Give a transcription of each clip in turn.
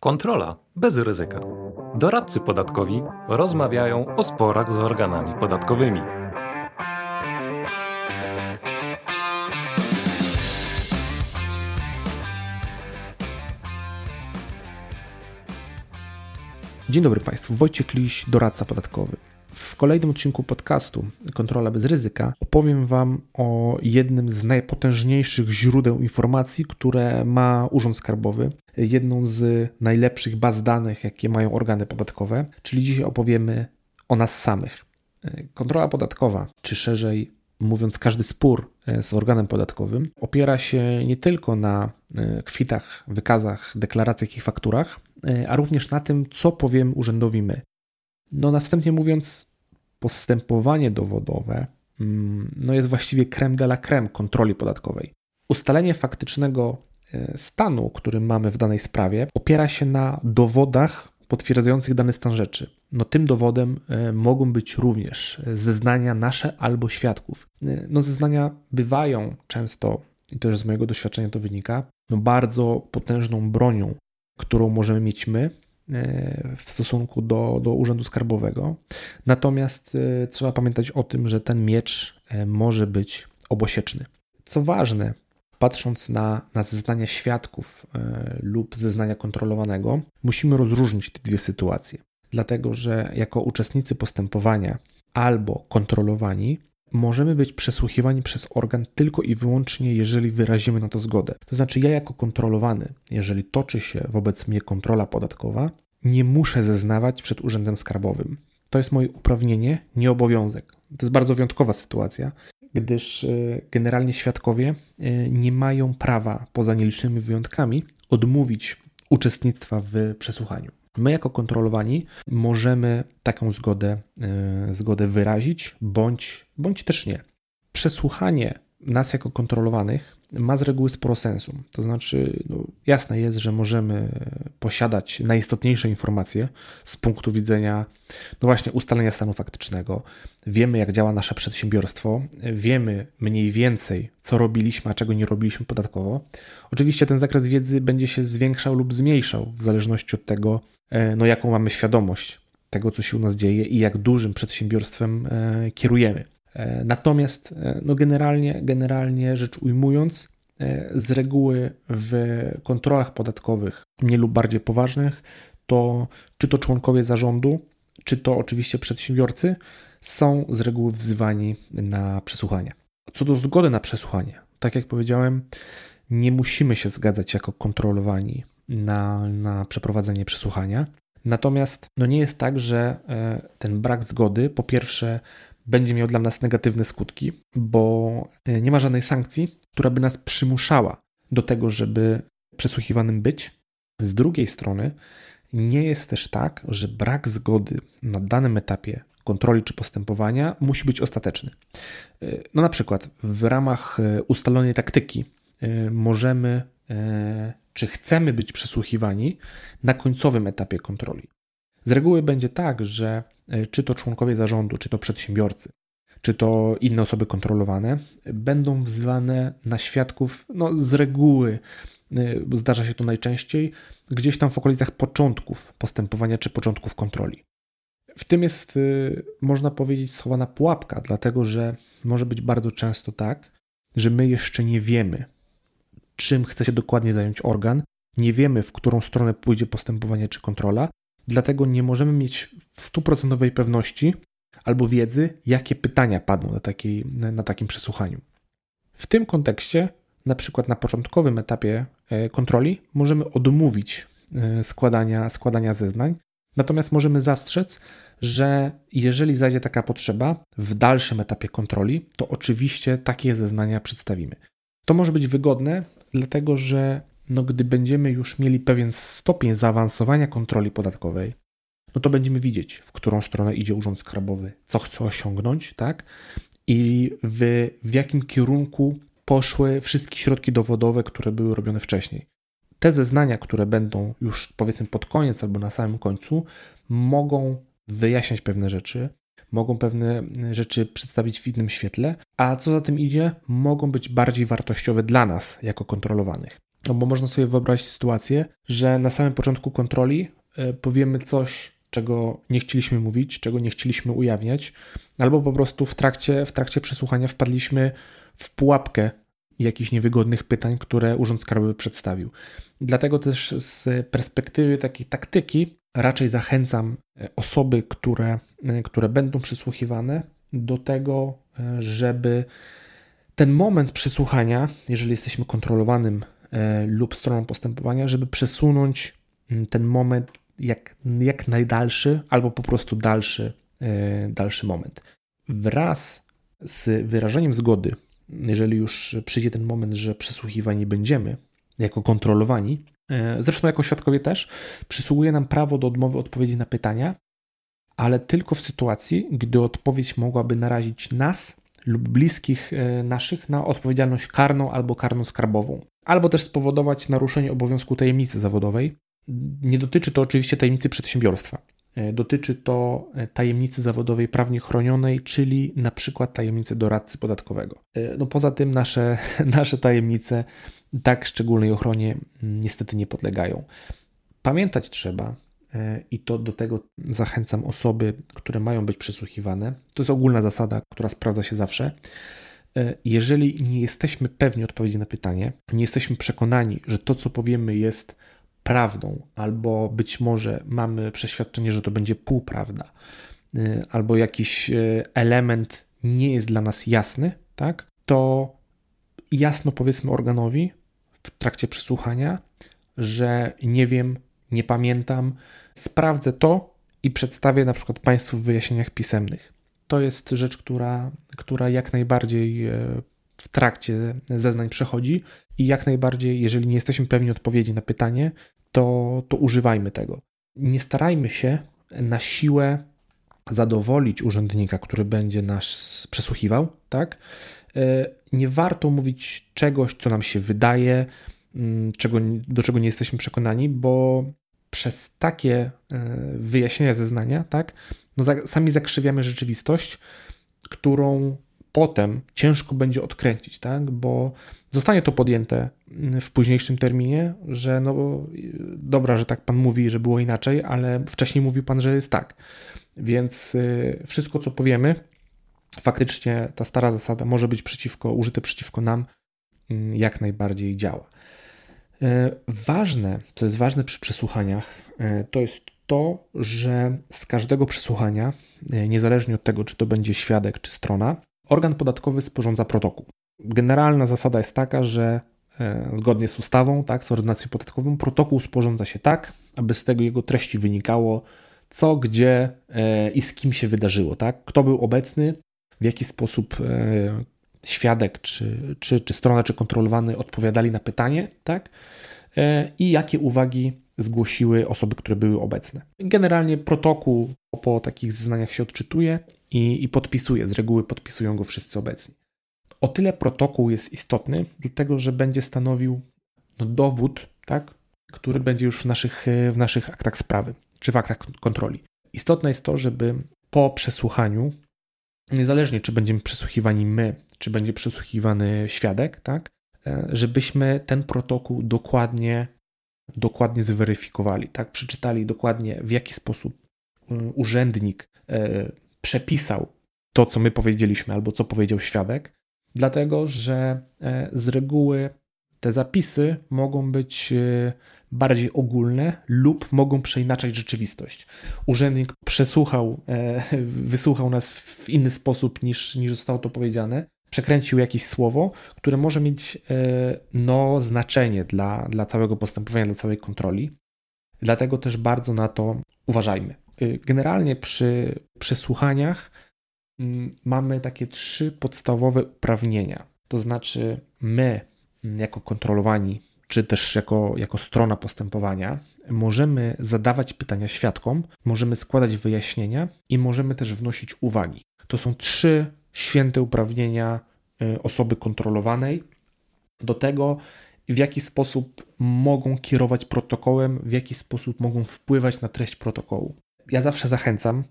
Kontrola bez ryzyka. Doradcy podatkowi rozmawiają o sporach z organami podatkowymi. Dzień dobry Państwu, Wojciech Liś, doradca podatkowy. W kolejnym odcinku podcastu Kontrola bez ryzyka opowiem Wam o jednym z najpotężniejszych źródeł informacji, które ma Urząd Skarbowy, jedną z najlepszych baz danych, jakie mają organy podatkowe, czyli dzisiaj opowiemy o nas samych. Kontrola podatkowa, czy szerzej mówiąc, każdy spór z organem podatkowym opiera się nie tylko na e, kwitach, wykazach, deklaracjach i fakturach, e, a również na tym, co powiem urzędowi my. No, następnie mówiąc, postępowanie dowodowe mm, no jest właściwie creme de la creme kontroli podatkowej. Ustalenie faktycznego e, stanu, który mamy w danej sprawie, opiera się na dowodach potwierdzających dany stan rzeczy. No tym dowodem e, mogą być również zeznania nasze albo świadków. E, no zeznania bywają często, i to już z mojego doświadczenia to wynika, no bardzo potężną bronią, którą możemy mieć my, w stosunku do, do Urzędu Skarbowego. Natomiast e, trzeba pamiętać o tym, że ten miecz e, może być obosieczny. Co ważne, patrząc na, na zeznania świadków lub zeznania kontrolowanego, musimy rozróżnić te dwie sytuacje. Dlatego, że jako uczestnicy postępowania albo kontrolowani możemy być przesłuchiwani przez organ tylko i wyłącznie, jeżeli wyrazimy na to zgodę. To znaczy, ja jako kontrolowany, jeżeli toczy się wobec mnie kontrola podatkowa, nie muszę zeznawać przed urzędem skarbowym. To jest moje uprawnienie, nie obowiązek. To jest bardzo wyjątkowa sytuacja, gdyż e, generalnie świadkowie e, nie mają prawa, poza nielicznymi wyjątkami, odmówić uczestnictwa w przesłuchaniu. My, jako kontrolowani, możemy taką zgodę, yy, zgodę wyrazić, bądź, bądź też nie. Przesłuchanie nas jako kontrolowanych ma z reguły sporo sensu. To znaczy, no, jasne jest, że możemy posiadać najistotniejsze informacje z punktu widzenia, no właśnie, ustalenia stanu faktycznego. Wiemy, jak działa nasze przedsiębiorstwo, wiemy mniej więcej, co robiliśmy, a czego nie robiliśmy podatkowo. Oczywiście ten zakres wiedzy będzie się zwiększał lub zmniejszał w zależności od tego, e, no, jaką mamy świadomość tego, co się u nas dzieje i jak dużym przedsiębiorstwem e, kierujemy. E, natomiast e, no generalnie, generalnie rzecz ujmując, e, z reguły w kontrolach podatkowych, mniej lub bardziej poważnych, to czy to członkowie zarządu, czy to oczywiście przedsiębiorcy, są z reguły wzywani na przesłuchanie. Co do zgody na przesłuchanie, tak jak powiedziałem, nie musimy się zgadzać jako kontrolowani na, na przeprowadzenie przesłuchania. Natomiast no nie jest tak, że ten brak zgody po pierwsze będzie miał dla nas negatywne skutki, bo e, nie ma żadnej sankcji, która by nas przymuszała do tego, żeby przesłuchiwanym być. Z drugiej strony, nie jest też tak, że brak zgody na danym etapie kontroli czy postępowania musi być ostateczny. E, no na przykład w ramach e, ustalonej taktyki możemy czy chcemy być przesłuchiwani na końcowym etapie kontroli. Z reguły będzie tak, że e, czy to członkowie zarządu, czy to przedsiębiorcy, czy to inne osoby kontrolowane, będą wzywane na świadków, no z reguły e, zdarza się to najczęściej, gdzieś tam w okolicach początków postępowania czy początków kontroli. W tym jest, e, można powiedzieć, schowana pułapka, dlatego że może być bardzo często tak, że my jeszcze nie wiemy, czym chce się dokładnie zająć organ, nie wiemy, w którą stronę pójdzie postępowanie czy kontrola, Dlatego nie możemy mieć stuprocentowej pewności albo wiedzy, jakie pytania padną na, takiej, na takim przesłuchaniu. W tym kontekście, na przykład na początkowym etapie e, kontroli, możemy odmówić e, składania, składania zeznań, natomiast możemy zastrzec, że jeżeli zajdzie taka potrzeba w dalszym etapie kontroli, to oczywiście takie zeznania przedstawimy. To może być wygodne, dlatego że no gdy będziemy już mieli pewien stopień zaawansowania kontroli podatkowej, no to będziemy widzieć, w którą stronę idzie Urząd Skarbowy, co chce osiągnąć, tak? I w, w jakim kierunku poszły wszystkie środki dowodowe, które były robione wcześniej. Te zeznania, które będą już powiedzmy pod koniec albo na samym końcu, mogą wyjaśniać pewne rzeczy, mogą pewne rzeczy przedstawić w innym świetle, a co za tym idzie, mogą być bardziej wartościowe dla nas jako kontrolowanych. No bo można sobie wyobrazić sytuację, że na samym początku kontroli e, powiemy coś, czego nie chcieliśmy mówić, czego nie chcieliśmy ujawniać, albo po prostu w trakcie, w trakcie przesłuchania wpadliśmy w pułapkę jakichś niewygodnych pytań, które Urząd Skarbowy przedstawił. Dlatego też z perspektywy takiej taktyki raczej zachęcam e, osoby, które, e, które będą przysłuchiwane, do tego, żeby ten moment przesłuchania, jeżeli jesteśmy kontrolowanym lub stroną postępowania, żeby przesunąć mm, ten moment jak, jak najdalszy albo po prostu dalszy, dalszy moment. Wraz z wyrażeniem zgody, jeżeli już przyjdzie ten moment, że przesłuchiwani będziemy, jako kontrolowani, e, zresztą jako świadkowie też, przysługuje nam prawo do odmowy odpowiedzi na pytania, ale tylko w sytuacji, gdy odpowiedź mogłaby narazić nas lub bliskich e, naszych na odpowiedzialność karną albo karną skarbową, albo też spowodować naruszenie obowiązku tajemnicy zawodowej. Nie dotyczy to oczywiście tajemnicy przedsiębiorstwa. E, dotyczy to tajemnicy zawodowej prawnie chronionej, czyli na przykład tajemnicy doradcy podatkowego. No poza tym nasze, nasze tajemnice tak szczególnej ochronie niestety nie podlegają. Pamiętać trzeba, e, i to do tego zachęcam osoby, które mają być przesłuchiwane. To jest ogólna zasada, która sprawdza się zawsze. E, jeżeli nie jesteśmy pewni odpowiedzi na pytanie, nie jesteśmy przekonani, że to, co powiemy, jest prawdą, albo być może mamy przeświadczenie, że to będzie półprawda, e, albo jakiś element nie jest dla nas jasny, tak, to jasno powiedzmy organowi w trakcie przesłuchania, że nie wiem, nie pamiętam, sprawdzę to i przedstawię na przykład Państwu w wyjaśnieniach pisemnych. To jest rzecz, która, która jak najbardziej e, w trakcie zeznań przechodzi i jak najbardziej, jeżeli nie jesteśmy pewni odpowiedzi na pytanie, to, to używajmy tego. Nie starajmy się na siłę zadowolić urzędnika, który będzie nas przesłuchiwał, tak? E, nie warto mówić czegoś, co nam się wydaje, mm, czego, do czego nie jesteśmy przekonani, bo przez takie e, wyjaśnienia zeznania, tak, no sami zakrzywiamy rzeczywistość, którą potem ciężko będzie odkręcić, tak, bo zostanie to podjęte mm, w późniejszym terminie, że no dobra, że tak pan mówi, że było inaczej, ale wcześniej mówił pan, że jest tak. Więc y, wszystko, co powiemy, faktycznie ta stara zasada może być przeciwko, użyte przeciwko nam, mm, jak najbardziej działa. E, ważne, co jest ważne przy przesłuchaniach, e, to jest to, że z każdego przesłuchania, e, niezależnie od tego, czy to będzie świadek, czy strona, organ podatkowy sporządza protokół. Generalna zasada jest taka, że zgodnie z ustawą, tak, z ordynacją podatkową, protokół sporządza się tak, aby z tego jego treści wynikało, co, gdzie i z kim się wydarzyło, tak? Kto był obecny, w jaki sposób świadek, czy, czy, czy strona, czy kontrolowany odpowiadali na pytanie, tak? E, I jakie uwagi zgłosiły osoby, które były obecne. Generalnie protokół po takich zeznaniach się odczytuje i, i podpisuje. Z reguły podpisują go wszyscy obecni. O tyle protokół jest istotny, dlatego że będzie stanowił no, dowód, tak, który będzie już w naszych, w naszych aktach sprawy czy w aktach kontroli. Istotne jest to, żeby po przesłuchaniu niezależnie czy będziemy przesłuchiwani my, czy będzie przesłuchiwany świadek, tak, e, żebyśmy ten protokół dokładnie, dokładnie zweryfikowali, tak, przeczytali dokładnie w jaki sposób mm, urzędnik e, przepisał to, co my powiedzieliśmy, albo co powiedział świadek, dlatego że e, z reguły te zapisy mogą być bardziej ogólne lub mogą przeinaczać rzeczywistość. Urzędnik przesłuchał, wysłuchał nas w inny sposób niż, niż zostało to powiedziane, przekręcił jakieś słowo, które może mieć e, no, znaczenie dla, dla całego postępowania, dla całej kontroli. Dlatego też bardzo na to uważajmy. E, generalnie przy przesłuchaniach mm, mamy takie trzy podstawowe uprawnienia. To znaczy, my, mm, jako kontrolowani czy też jako, jako strona postępowania, możemy zadawać pytania świadkom, możemy składać wyjaśnienia i możemy też wnosić uwagi. To są trzy święte uprawnienia y, osoby kontrolowanej do tego, w jaki sposób mogą kierować protokołem, w jaki sposób mogą wpływać na treść protokołu. Ja zawsze zachęcam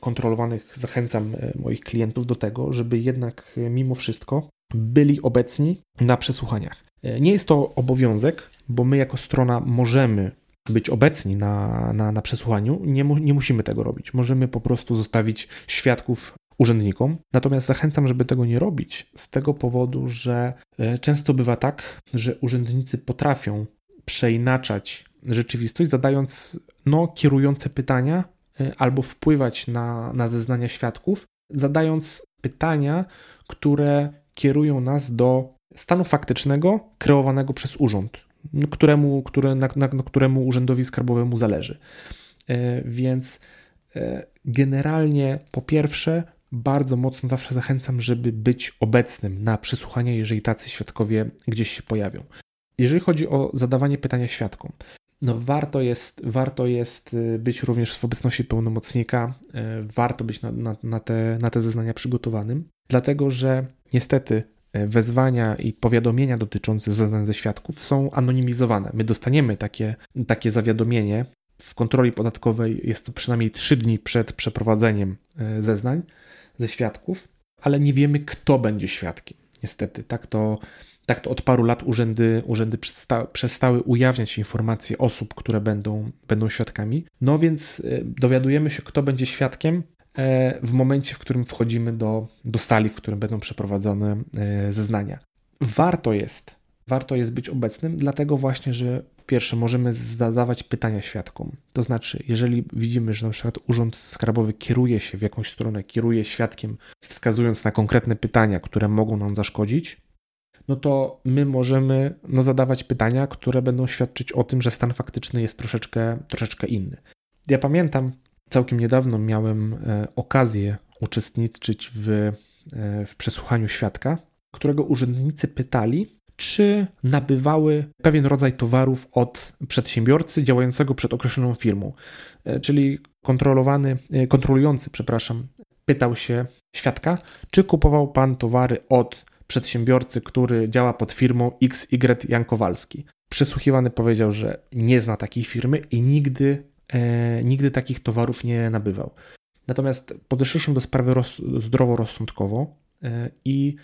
kontrolowanych, zachęcam y, moich klientów do tego, żeby jednak y, mimo wszystko byli obecni na przesłuchaniach. Nie jest to obowiązek, bo my jako strona możemy być obecni na, na, na przesłuchaniu, nie, mu, nie musimy tego robić. Możemy po prostu zostawić świadków urzędnikom. Natomiast zachęcam, żeby tego nie robić z tego powodu, że e, często bywa tak, że urzędnicy potrafią przeinaczać rzeczywistość, zadając no, kierujące pytania e, albo wpływać na, na zeznania świadków, zadając pytania, które kierują nas do stanu faktycznego kreowanego przez urząd, któremu, które, na, na, któremu urzędowi skarbowemu zależy. E, więc generalnie po pierwsze bardzo mocno zawsze zachęcam, żeby być obecnym na przesłuchaniu, jeżeli tacy świadkowie gdzieś się pojawią. Jeżeli chodzi o zadawanie pytania świadkom, no warto jest, warto jest y, być również w obecności pełnomocnika, y, warto być na, na, na, te, na te zeznania przygotowanym, dlatego że niestety y, wezwania i powiadomienia dotyczące zeznań ze świadków są anonimizowane. My dostaniemy takie, takie zawiadomienie. W kontroli podatkowej jest to przynajmniej 3 dni przed przeprowadzeniem zeznań ze świadków, ale nie wiemy, kto będzie świadkiem. Niestety, tak to, tak to od paru lat urzędy, urzędy przesta, przestały ujawniać informacje osób, które będą, będą świadkami. No więc e, dowiadujemy się, kto będzie świadkiem e, w momencie, w którym wchodzimy do, do sali, w którym będą przeprowadzone e, zeznania. Warto jest, warto jest być obecnym, dlatego właśnie, że pierwsze, możemy zadawać pytania świadkom. To znaczy, jeżeli widzimy, że na przykład Urząd Skarbowy kieruje się w jakąś stronę, kieruje świadkiem, wskazując na konkretne pytania, które mogą nam zaszkodzić, no to my możemy no, zadawać pytania, które będą świadczyć o tym, że stan faktyczny jest troszeczkę, troszeczkę inny. Ja pamiętam, całkiem niedawno miałem e, okazję uczestniczyć w, e, w przesłuchaniu świadka, którego urzędnicy pytali, czy nabywały pewien rodzaj towarów od przedsiębiorcy działającego przed określoną firmą. E, czyli kontrolowany, e, kontrolujący, przepraszam, pytał się świadka, czy kupował pan towary od przedsiębiorcy, który działa pod firmą XY Jan Kowalski. Przesłuchiwany powiedział, że nie zna takiej firmy i nigdy, e, nigdy takich towarów nie nabywał. Natomiast podeszliśmy do sprawy roz, zdroworozsądkowo e, i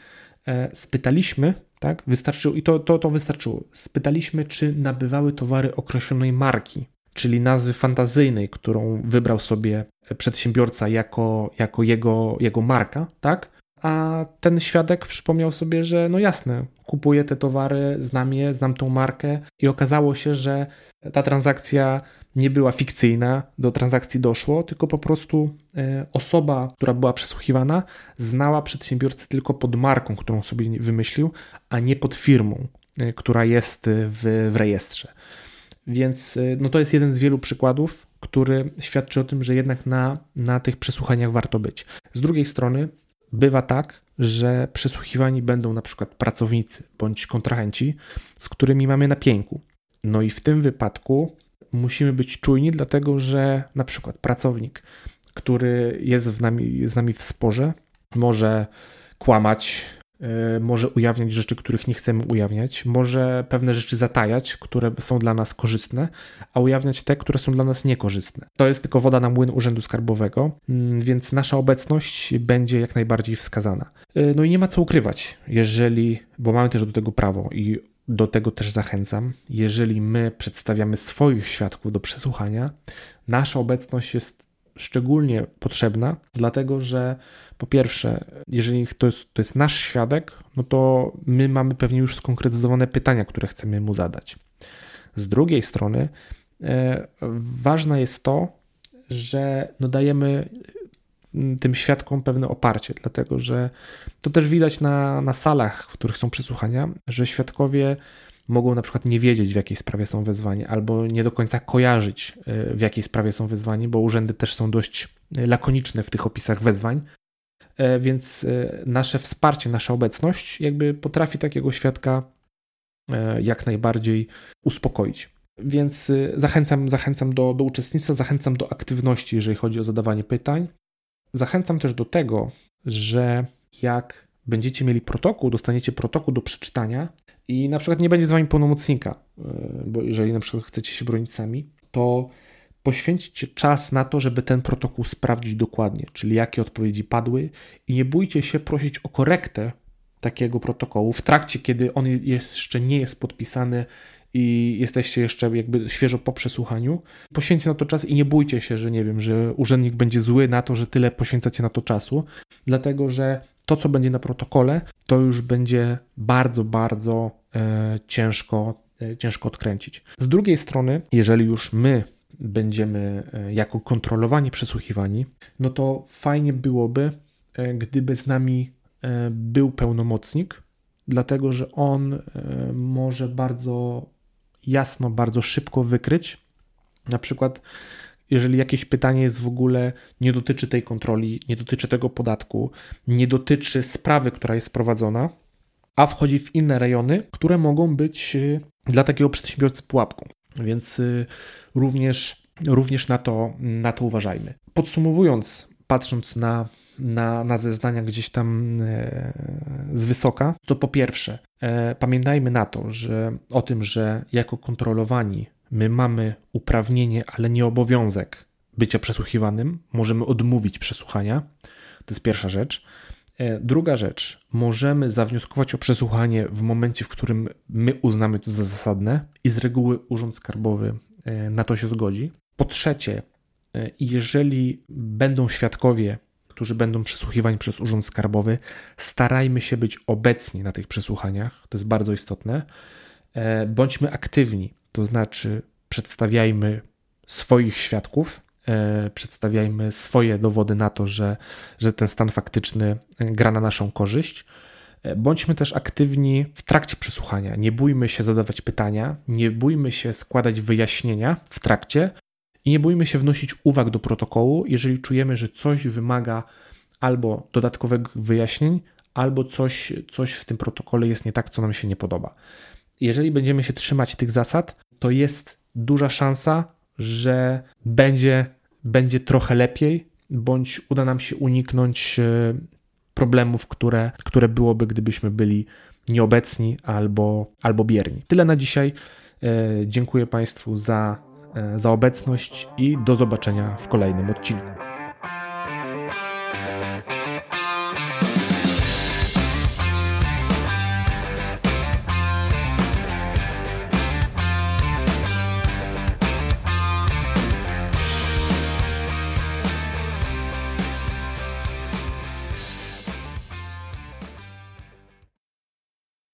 e, spytaliśmy tak? Wystarczyło, I to, to, to wystarczyło. Spytaliśmy, czy nabywały towary określonej marki, czyli nazwy fantazyjnej, którą wybrał sobie przedsiębiorca jako, jako jego, jego marka, tak? A ten świadek przypomniał sobie, że no jasne, kupuję te towary, znam je, znam tą markę i okazało się, że ta transakcja nie była fikcyjna, do transakcji doszło, tylko po prostu e, osoba, która była przesłuchiwana, znała przedsiębiorcę tylko pod marką, którą sobie wymyślił, a nie pod firmą, e, która jest w, w rejestrze. Więc e, no to jest jeden z wielu przykładów, który świadczy o tym, że jednak na, na tych przesłuchaniach warto być. Z drugiej strony bywa tak, że przesłuchiwani będą na przykład pracownicy bądź kontrahenci, z którymi mamy na pięku. No i w tym wypadku musimy być czujni, dlatego że na przykład pracownik, który jest z nami, z nami w sporze, może kłamać, yy, może ujawniać rzeczy, których nie chcemy ujawniać, może pewne rzeczy zatajać, które są dla nas korzystne, a ujawniać te, które są dla nas niekorzystne. To jest tylko woda na młyn Urzędu Skarbowego, yy, więc nasza obecność będzie jak najbardziej wskazana. Yy, no i nie ma co ukrywać, jeżeli, bo mamy też do tego prawo i do tego też zachęcam. Jeżeli my przedstawiamy swoich świadków do przesłuchania, nasza obecność jest szczególnie potrzebna, dlatego że po pierwsze, jeżeli to jest, to jest nasz świadek, no to my mamy pewnie już skonkretyzowane pytania, które chcemy mu zadać. Z drugiej strony, e, ważne jest to, że no dajemy tym świadkom pewne oparcie, dlatego że to też widać na, na salach, w których są przesłuchania, że świadkowie mogą na przykład nie wiedzieć, w jakiej sprawie są wezwani, albo nie do końca kojarzyć, e, w jakiej sprawie są wezwani, bo urzędy też są dość lakoniczne w tych opisach wezwań. E, więc e, nasze wsparcie, nasza obecność jakby potrafi takiego świadka jak najbardziej uspokoić. Więc zachęcam, zachęcam do, do uczestnictwa, zachęcam do aktywności, jeżeli chodzi o zadawanie pytań. Zachęcam też do tego, że jak będziecie mieli protokół, dostaniecie protokół do przeczytania i na przykład nie będzie z wami pełnomocnika, e, bo jeżeli na przykład chcecie się bronić sami, to poświęćcie czas na to, żeby ten protokół sprawdzić dokładnie, czyli jakie odpowiedzi padły i nie bójcie się prosić o korektę takiego protokołu w trakcie, kiedy on jeszcze nie jest podpisany i jesteście jeszcze jakby świeżo po przesłuchaniu, poświęćcie na to czas i nie bójcie się, że nie wiem, że urzędnik będzie zły na to, że tyle poświęcacie na to czasu, dlatego że to, co będzie na protokole, to już będzie bardzo, bardzo e, ciężko, e, ciężko odkręcić. Z drugiej strony, jeżeli już my będziemy e, jako kontrolowani, przesłuchiwani, no to fajnie byłoby, e, gdyby z nami e, był pełnomocnik, dlatego że on może bardzo jasno, bardzo szybko wykryć. Na przykład, jeżeli jakieś pytanie jest w ogóle, nie dotyczy tej kontroli, nie dotyczy tego podatku, nie dotyczy sprawy, która jest prowadzona, a wchodzi w inne rejony, które mogą być dla takiego przedsiębiorcy pułapką. Więc y, również, również na, to, na to uważajmy. Podsumowując, patrząc na, na, na zeznania gdzieś tam e, z wysoka, to po pierwsze, e, pamiętajmy na to, że o tym, że jako kontrolowani my mamy uprawnienie, ale nie obowiązek bycia przesłuchiwanym, możemy odmówić przesłuchania. To jest pierwsza rzecz. E, druga rzecz, możemy zawnioskować o przesłuchanie w momencie, w którym my uznamy to za zasadne i z reguły Urząd Skarbowy na to się zgodzi. Po trzecie, jeżeli będą świadkowie, którzy będą przesłuchiwani przez Urząd Skarbowy, starajmy się być obecni na tych przesłuchaniach, to jest bardzo istotne. Bądźmy aktywni, to znaczy przedstawiajmy swoich świadków, E, przedstawiajmy swoje dowody na to, że, że ten stan faktyczny gra na naszą korzyść. E, bądźmy też aktywni w trakcie przesłuchania. Nie bójmy się zadawać pytania, nie bójmy się składać wyjaśnienia w trakcie i nie bójmy się wnosić uwag do protokołu, jeżeli czujemy, że coś wymaga albo dodatkowych wyjaśnień, albo coś, coś w tym protokole jest nie tak, co nam się nie podoba. Jeżeli będziemy się trzymać tych zasad, to jest duża szansa, że będzie będzie trochę lepiej, bądź uda nam się uniknąć e, problemów, które, które byłoby, gdybyśmy byli nieobecni albo, albo bierni. Tyle na dzisiaj. E, dziękuję Państwu za, za obecność i do zobaczenia w kolejnym odcinku.